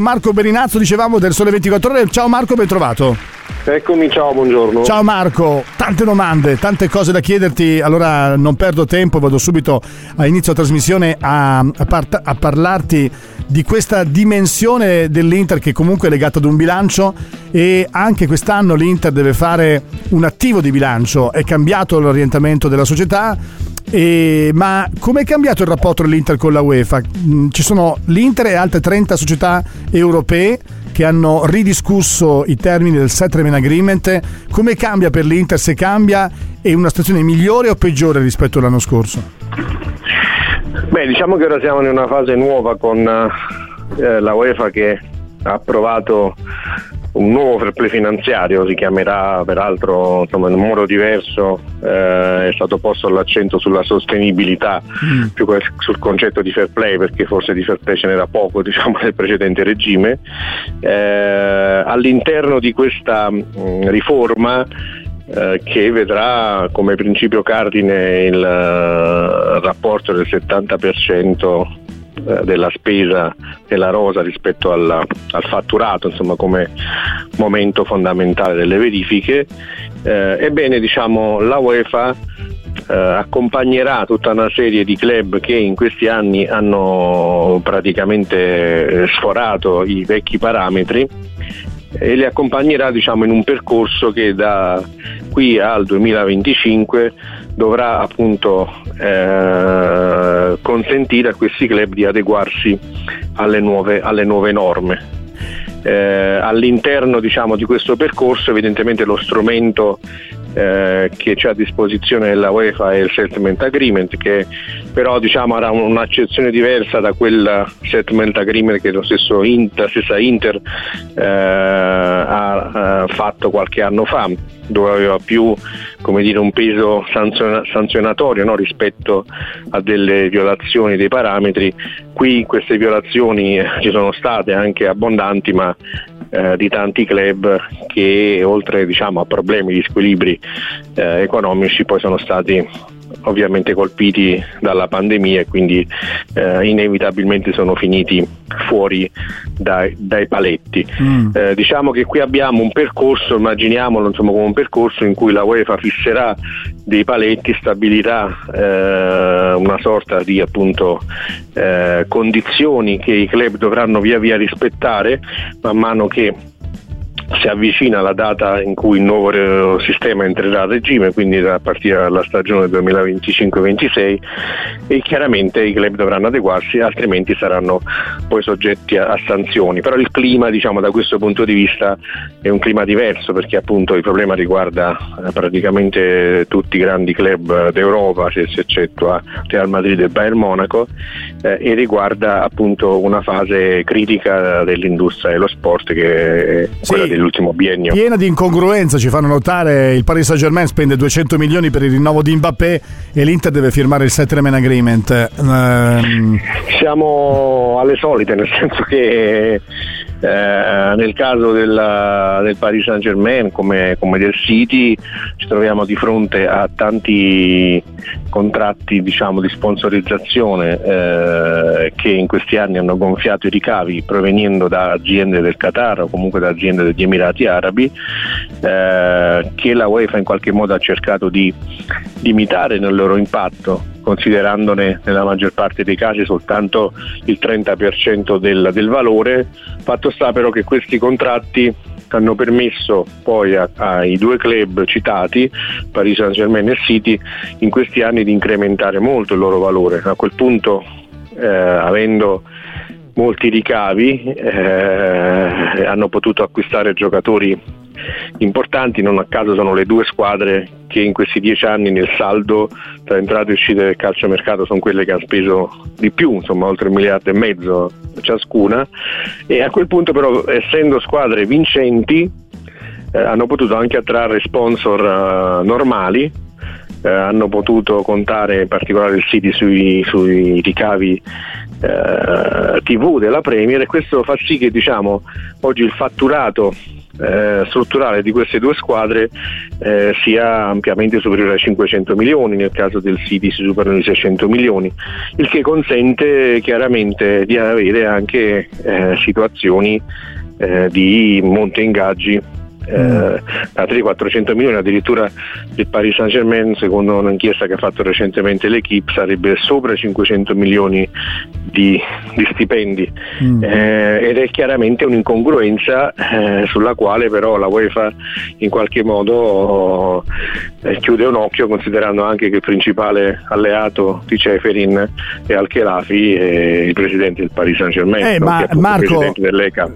Marco Berinazzo, dicevamo del Sole 24 Ore. Ciao Marco, ben trovato. Eccomi, ciao, buongiorno. Ciao Marco, tante domande, tante cose da chiederti, allora non perdo tempo, vado subito a inizio trasmissione a, a, part- a parlarti di questa dimensione dell'Inter che comunque è legata ad un bilancio e anche quest'anno l'Inter deve fare un attivo di bilancio, è cambiato l'orientamento della società e, ma come è cambiato il rapporto dell'Inter con la UEFA? Mm, ci sono l'Inter e altre 30 società europee che hanno ridiscusso i termini del settlement agreement. Come cambia per l'Inter? Se cambia è una situazione migliore o peggiore rispetto all'anno scorso? Beh, diciamo che ora siamo in una fase nuova con eh, la UEFA che ha approvato un nuovo fair play finanziario, si chiamerà peraltro insomma, in un modo diverso, eh, è stato posto l'accento sulla sostenibilità mm. più che sul concetto di fair play perché forse di fair play ce n'era poco diciamo, nel precedente regime. Eh, all'interno di questa mh, mm, riforma eh, che vedrà come principio cardine il uh, rapporto del 70% eh, della spesa della rosa rispetto al, al, fatturato insomma, come momento fondamentale delle verifiche. Eh, ebbene diciamo, la UEFA eh, accompagnerà tutta una serie di club che in questi anni hanno praticamente eh, sforato i vecchi parametri e li accompagnerà diciamo, in un percorso che da qui al 2025 dovrà appunto eh, consentire a questi club di adeguarsi alle nuove, alle nuove norme. Eh, all'interno diciamo, di questo percorso evidentemente lo strumento eh, che c'è a disposizione della UEFA è il settlement agreement che però diciamo avrà un'accezione diversa da quel settlement agreement che Inter, stessa Inter eh, ha eh, fatto qualche anno fa dove aveva più dire, un peso sanzionatorio no? rispetto a delle violazioni dei parametri. Qui queste violazioni ci sono state anche abbondanti, ma eh, di tanti club che oltre diciamo, a problemi di squilibri eh, economici poi sono stati ovviamente colpiti dalla pandemia e quindi eh, inevitabilmente sono finiti fuori dai, dai paletti. Mm. Eh, diciamo che qui abbiamo un percorso, immaginiamolo insomma, come un percorso in cui la UEFA fisserà dei paletti, stabilirà eh, una sorta di appunto, eh, condizioni che i club dovranno via via rispettare man mano che si avvicina la data in cui il nuovo sistema entrerà a regime, quindi a partire dalla stagione 2025-26 e chiaramente i club dovranno adeguarsi, altrimenti saranno poi soggetti a, a sanzioni. Però il clima diciamo, da questo punto di vista è un clima diverso perché appunto il problema riguarda eh, praticamente tutti i grandi club d'Europa, se si eccettua Real Madrid e Bayern Monaco, eh, e riguarda appunto una fase critica dell'industria dello sport che è quella sì dell'ultimo biennio. Piena di incongruenza, ci fanno notare il Paris Saint Germain spende 200 milioni per il rinnovo di Mbappé e l'Inter deve firmare il settlement agreement. Um... Siamo alle solite, nel senso che eh, nel caso del, del, Paris Saint Germain come, come, del City ci troviamo di fronte a tanti contratti diciamo, di sponsorizzazione eh, che in questi anni hanno gonfiato i ricavi provenendo da aziende del Qatar o comunque da aziende degli Emirati Arabi eh, che la UEFA in qualche modo ha cercato di limitare nel loro impatto considerandone nella maggior parte dei casi soltanto il 30% del, del valore. Fatto sta però che questi contratti hanno permesso poi a, ai due club citati, Paris Saint Germain e City, in questi anni di incrementare molto il loro valore. A quel punto, eh, avendo molti ricavi, eh, hanno potuto acquistare giocatori importanti, non a caso sono le due squadre che in questi dieci anni nel saldo tra entrate e uscite del calciomercato sono quelle che hanno speso di più, insomma oltre un miliardo e mezzo ciascuna. E a quel punto però essendo squadre vincenti eh, hanno potuto anche attrarre sponsor uh, normali eh, hanno potuto contare in particolare il City sui, sui ricavi eh, TV della Premier e questo fa sì che diciamo, oggi il fatturato eh, strutturale di queste due squadre eh, sia ampiamente superiore ai 500 milioni, nel caso del City si superano i 600 milioni, il che consente chiaramente di avere anche eh, situazioni eh, di monte ingaggi eh, a 300-400 milioni addirittura il Paris Saint Germain secondo un'inchiesta che ha fatto recentemente l'Equipe sarebbe sopra 500 milioni di, di stipendi mm. eh, ed è chiaramente un'incongruenza eh, sulla quale però la UEFA in qualche modo eh, chiude un occhio considerando anche che il principale alleato di Ceferin è Al-Khelafi e il presidente del Paris Saint Germain eh, ma Marco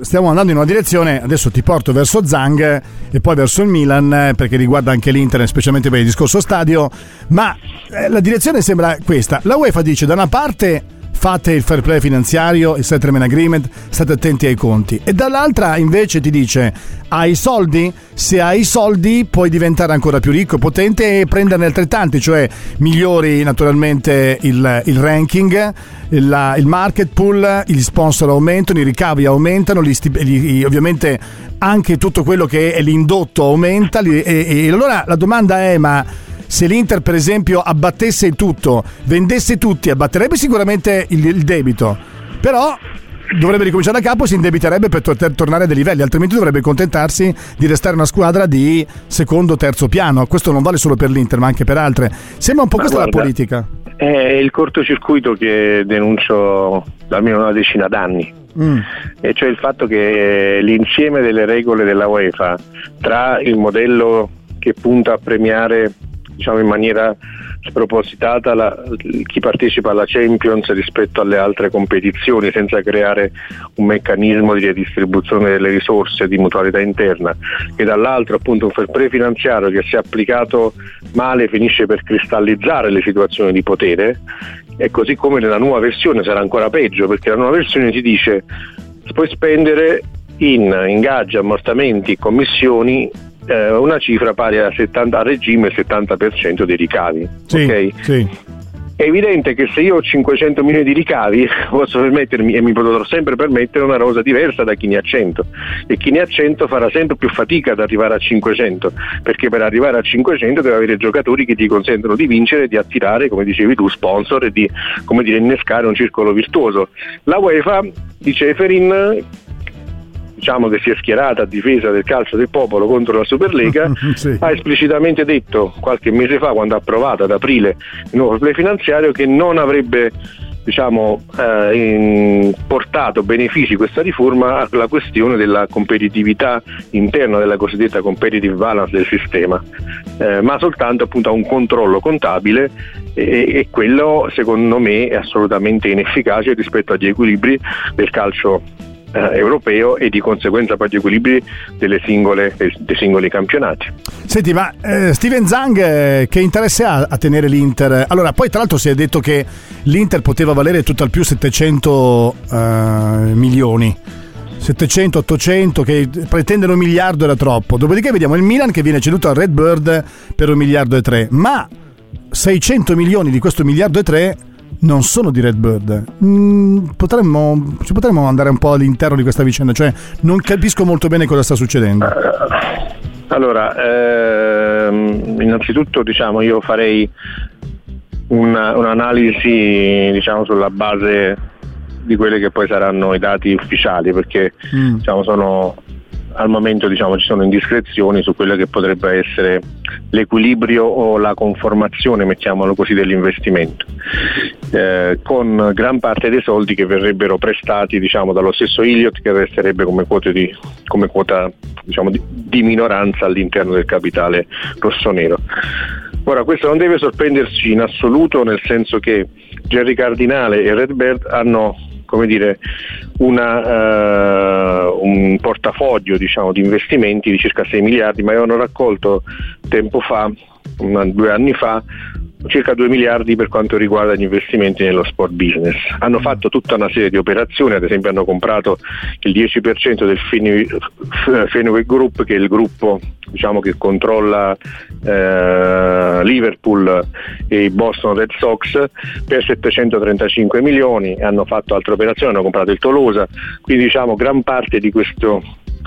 stiamo andando in una direzione adesso ti porto verso Zang e poi verso il Milan eh, perché riguarda anche l'Inter, specialmente per il discorso stadio, ma eh, la direzione sembra questa. La UEFA dice da una parte fate il fair play finanziario, il settlement agreement, state attenti ai conti. E dall'altra invece ti dice hai soldi? Se hai soldi puoi diventare ancora più ricco, potente e prenderne altrettanti, cioè migliori naturalmente il, il ranking, il, il, market pool, gli sponsor aumentano, i ricavi aumentano, gli stip- gli, ovviamente anche tutto quello che è l'indotto aumenta. E, e, e allora la domanda è ma se l'Inter per esempio abbattesse tutto, vendesse tutti, abbatterebbe sicuramente il, il debito, però dovrebbe ricominciare da capo e si indebiterebbe per poter tornare a dei livelli, altrimenti dovrebbe contentarsi di restare una squadra di secondo o terzo piano. Questo non vale solo per l'Inter, ma anche per altre. Sembra un po' ma questa guarda, la politica. È il cortocircuito che denuncio da almeno una decina d'anni. Mm. E cioè il fatto che l'insieme delle regole della UEFA tra il modello che punta a premiare diciamo in maniera spropositata la, chi partecipa alla Champions rispetto alle altre competizioni senza creare un meccanismo di redistribuzione delle risorse di mutualità interna e dall'altro appunto un fair play finanziario che se applicato male finisce per cristallizzare le situazioni di potere e così come nella nuova versione sarà ancora peggio perché la nuova versione ti dice puoi spendere in ingaggi, ammortamenti, commissioni eh, una cifra pari a, 70, a regime il 70% dei ricavi. Sì, okay? sì. È evidente che se io ho 500 milioni di ricavi posso permettermi e mi potrò sempre permettere una rosa diversa da chi ne ha 100 e chi ne ha 100 farà sempre più fatica ad arrivare a 500 perché per arrivare a 500 deve avere giocatori che ti consentono di vincere di attirare, come dicevi tu, sponsor e di come dire, innescare un circolo virtuoso. La UEFA dice Eferin diciamo che si è schierata a difesa del calcio del popolo contro la Superlega, sì. ha esplicitamente detto qualche mese fa, quando ha approvato ad aprile il nuovo play finanziario, che non avrebbe diciamo, eh, portato benefici questa riforma alla questione della competitività interna della cosiddetta competitive balance del sistema, eh, ma soltanto appunto a un controllo contabile e, e, quello secondo me è assolutamente inefficace rispetto agli equilibri del calcio eh, europeo e di conseguenza poi gli equilibri singole, dei singoli campionati. Senti, ma eh, Steven Zang eh, che interesse ha a tenere l'Inter? Allora, poi tra l'altro si è detto che l'Inter poteva valere tutto al più 700 eh, milioni. 700, 800 che pretendono un miliardo era troppo. Dopodiché vediamo il Milan che viene ceduto al Redbird per un miliardo e tre. Ma 600 milioni di questo miliardo e tre non sono di Redbird. Mm, potremmo, ci potremmo andare un po' all'interno di questa vicenda, cioè non capisco molto bene cosa sta succedendo. Allora, ehm, innanzitutto diciamo io farei una, un'analisi diciamo, sulla base di quelli che poi saranno i dati ufficiali perché mm. diciamo, sono al momento diciamo, ci sono indiscrezioni su quello che potrebbe essere l'equilibrio o la conformazione, mettiamolo così, dell'investimento, eh, con gran parte dei soldi che verrebbero prestati diciamo, dallo stesso Iliot che resterebbe come, di, come quota diciamo, di, di minoranza all'interno del capitale rossonero. Ora, questo non deve sorprenderci in assoluto, nel senso che Jerry Cardinale e Redbird hanno come dire, una, uh, un portafoglio diciamo, di investimenti di circa 6 miliardi, ma avevano raccolto tempo fa, due anni fa, circa 2 miliardi per quanto riguarda gli investimenti nello sport business. Hanno fatto tutta una serie di operazioni, ad esempio hanno comprato il 10% del Fenway Group, che è il gruppo diciamo, che controlla eh, Liverpool e i Boston Red Sox per 735 milioni, hanno fatto altre operazioni, hanno comprato il Tolosa, quindi diciamo gran parte di questo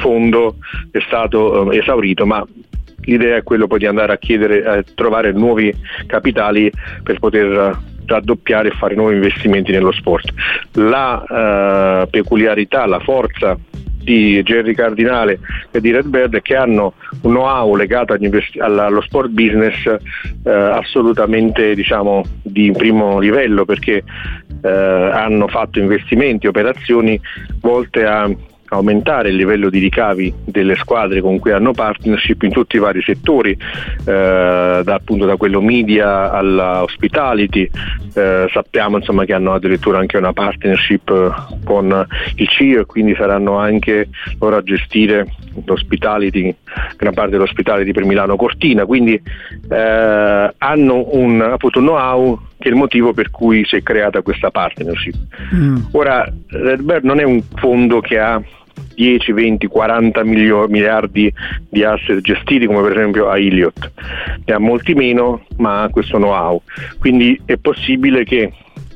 fondo è stato eh, esaurito, ma l'idea è quello poi di andare a chiedere, a trovare nuovi capitali per poter raddoppiare e fare nuovi investimenti nello sport. La eh, peculiarità, la forza di Jerry Cardinale e di Redbird che hanno un know-how legato allo sport business eh, assolutamente diciamo, di primo livello perché eh, hanno fatto investimenti, operazioni volte a aumentare il livello di ricavi delle squadre con cui hanno partnership in tutti i vari settori, eh, da, appunto da quello media alla hospitality, eh, sappiamo insomma, che hanno addirittura anche una partnership con il CIO e quindi saranno anche loro a gestire l'hospitality, gran parte dell'hospitality per Milano Cortina, quindi eh, hanno un, appunto, un know-how che è il motivo per cui si è creata questa partnership. Mm. Ora, Redbird non è un fondo che ha 10, 20, 40 milio- miliardi di asset gestiti come per esempio a Iliot, ne ha molti meno ma ha questo know-how, quindi è possibile che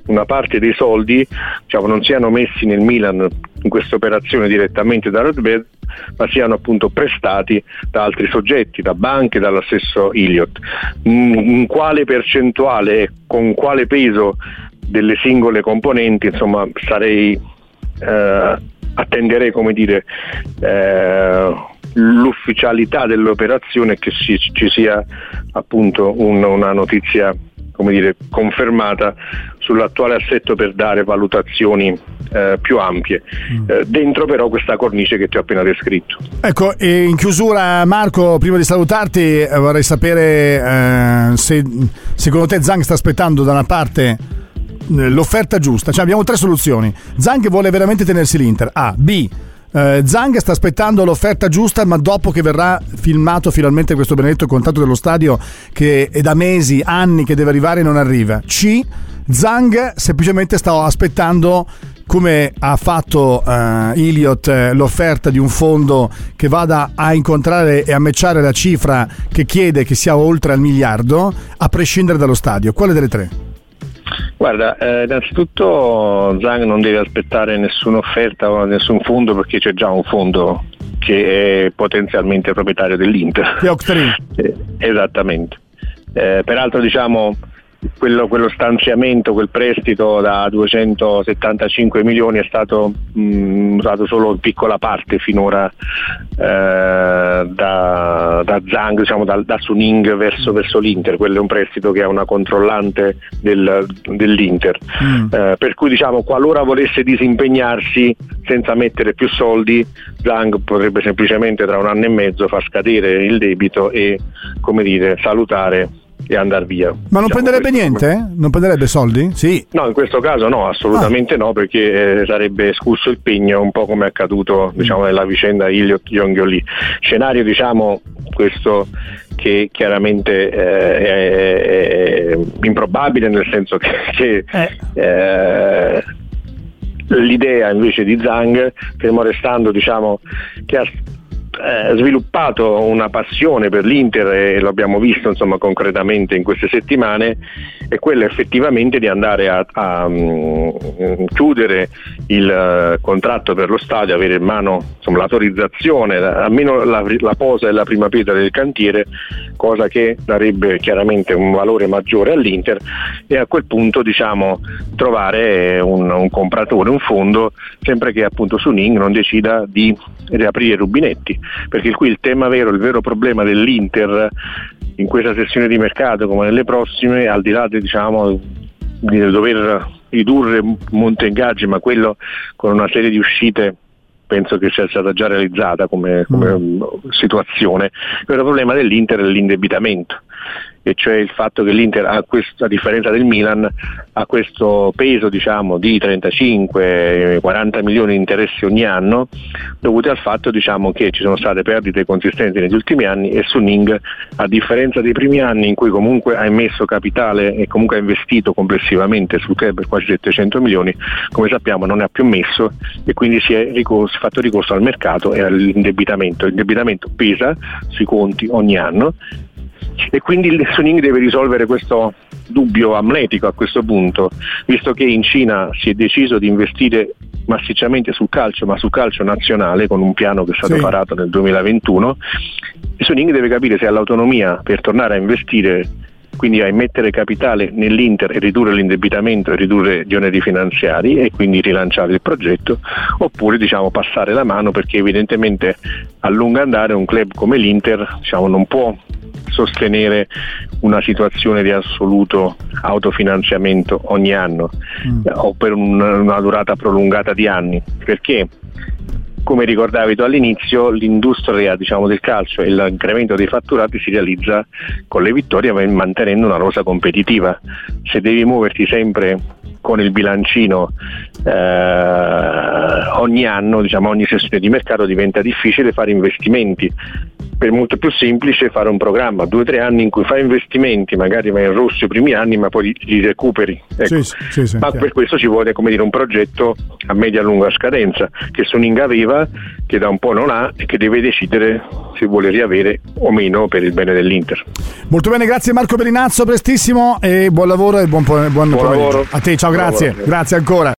una parte dei soldi diciamo, non siano messi nel Milan in questa operazione direttamente da Redbird ma siano appunto prestati da altri soggetti, da banche, dallo stesso Iliot. In quale percentuale e con quale peso delle singole componenti, insomma, sarei eh, attenderei come dire eh, l'ufficialità dell'operazione che ci, ci sia appunto un, una notizia come dire, confermata sull'attuale assetto per dare valutazioni eh, più ampie, mm. eh, dentro però questa cornice che ti ho appena descritto. Ecco, in chiusura Marco, prima di salutarti eh, vorrei sapere eh, se secondo te Zang sta aspettando da una parte l'offerta giusta, cioè abbiamo tre soluzioni. Zang vuole veramente tenersi l'Inter. A, B. Eh, Zang sta aspettando l'offerta giusta, ma dopo che verrà filmato finalmente questo benedetto contratto dello stadio che è da mesi, anni che deve arrivare non arriva. C. Zang semplicemente sta aspettando come ha fatto uh, Iliot eh, l'offerta di un fondo che vada a incontrare e a matchare la cifra che chiede che sia oltre al miliardo, a prescindere dallo stadio. Quale delle tre? Guarda, eh, innanzitutto Zang non deve aspettare nessuna offerta o nessun fondo perché c'è già un fondo che è potenzialmente proprietario dell'Inter. Eh, esattamente. Eh, peraltro diciamo quello, quello, stanziamento, quel prestito da 275 milioni è stato mh, mm, usato solo in piccola parte finora eh, da, da, Zhang, diciamo, da, da Suning verso, verso, l'Inter, quello è un prestito che è una controllante del, dell'Inter. Mm. Eh, per cui diciamo qualora volesse disimpegnarsi senza mettere più soldi, Zhang potrebbe semplicemente tra un anno e mezzo far scadere il debito e come dire, salutare e andare via. Ma non diciamo prenderebbe niente? Eh? Non prenderebbe soldi? Sì. No, in questo caso no, assolutamente ah. no, perché eh, sarebbe escusso il pegno, un po' come è accaduto diciamo, nella vicenda Iliot Yongyoli. Scenario, diciamo, questo che chiaramente eh, è, è, improbabile, nel senso che, che eh. eh l'idea invece di Zhang, fermo restando diciamo, che ha sviluppato una passione per l'Inter e lo abbiamo visto insomma, concretamente in queste settimane è quella effettivamente di andare a, a um, chiudere il uh, contratto per lo stadio, avere in mano insomma, l'autorizzazione, almeno la, la posa e la prima pietra del cantiere, cosa che darebbe chiaramente un valore maggiore all'Inter e a quel punto diciamo, trovare un, un compratore, un fondo, sempre che appunto Suning non decida di riaprire i rubinetti perché qui il tema vero, il vero problema dell'Inter in questa sessione di mercato come nelle prossime, al di là di, diciamo, di dover ridurre monte ingaggi, ma quello con una serie di uscite penso che sia stata già realizzata come, come mm. situazione. Il problema dell'Inter è l'indebitamento e cioè il fatto che l'Inter, questo, a differenza del Milan, ha questo peso diciamo, di 35-40 milioni di interessi ogni anno, dovuti al fatto diciamo, che ci sono state perdite consistenti negli ultimi anni e Suning, a differenza dei primi anni in cui comunque ha emesso capitale e comunque ha investito complessivamente sul club per quasi 700 milioni, come sappiamo non ne ha più messo e quindi si è ricorso, fatto ricorso al mercato e all'indebitamento. L'indebitamento pesa sui conti ogni anno e quindi il Suning deve risolvere questo dubbio amletico a questo punto, visto che in Cina si è deciso di investire massicciamente sul calcio, ma sul calcio nazionale con un piano che è stato sì. varato nel 2021. E Suning deve capire se ha l'autonomia per tornare a investire quindi a immettere capitale nell'Inter e ridurre l'indebitamento e ridurre gli oneri finanziari e quindi rilanciare il progetto, oppure diciamo, passare la mano perché evidentemente a lungo andare un club come l'Inter diciamo, non può sostenere una situazione di assoluto autofinanziamento ogni anno mm. o per un, una durata prolungata di anni, perché come ricordavi tu all'inizio, l'industria diciamo, del calcio e l'incremento dei fatturati si realizza con le vittorie mantenendo una rosa competitiva. Se devi muoverti sempre con il bilancino eh, ogni anno, diciamo, ogni sessione di mercato diventa difficile fare investimenti è molto più semplice fare un programma, due o tre anni in cui fai investimenti, magari vai in rosso i primi anni, ma poi li recuperi. Ecco. Sì, sì, sì, ma per questo ci vuole dire, un progetto a media e lunga scadenza, che Soninga aveva, che da un po' non ha e che deve decidere se vuole riavere o meno per il bene dell'Inter. Molto bene, grazie Marco Bellinazzo, prestissimo e buon lavoro e buon, buon, buon, buon lavoro. A te, ciao, grazie, grazie ancora.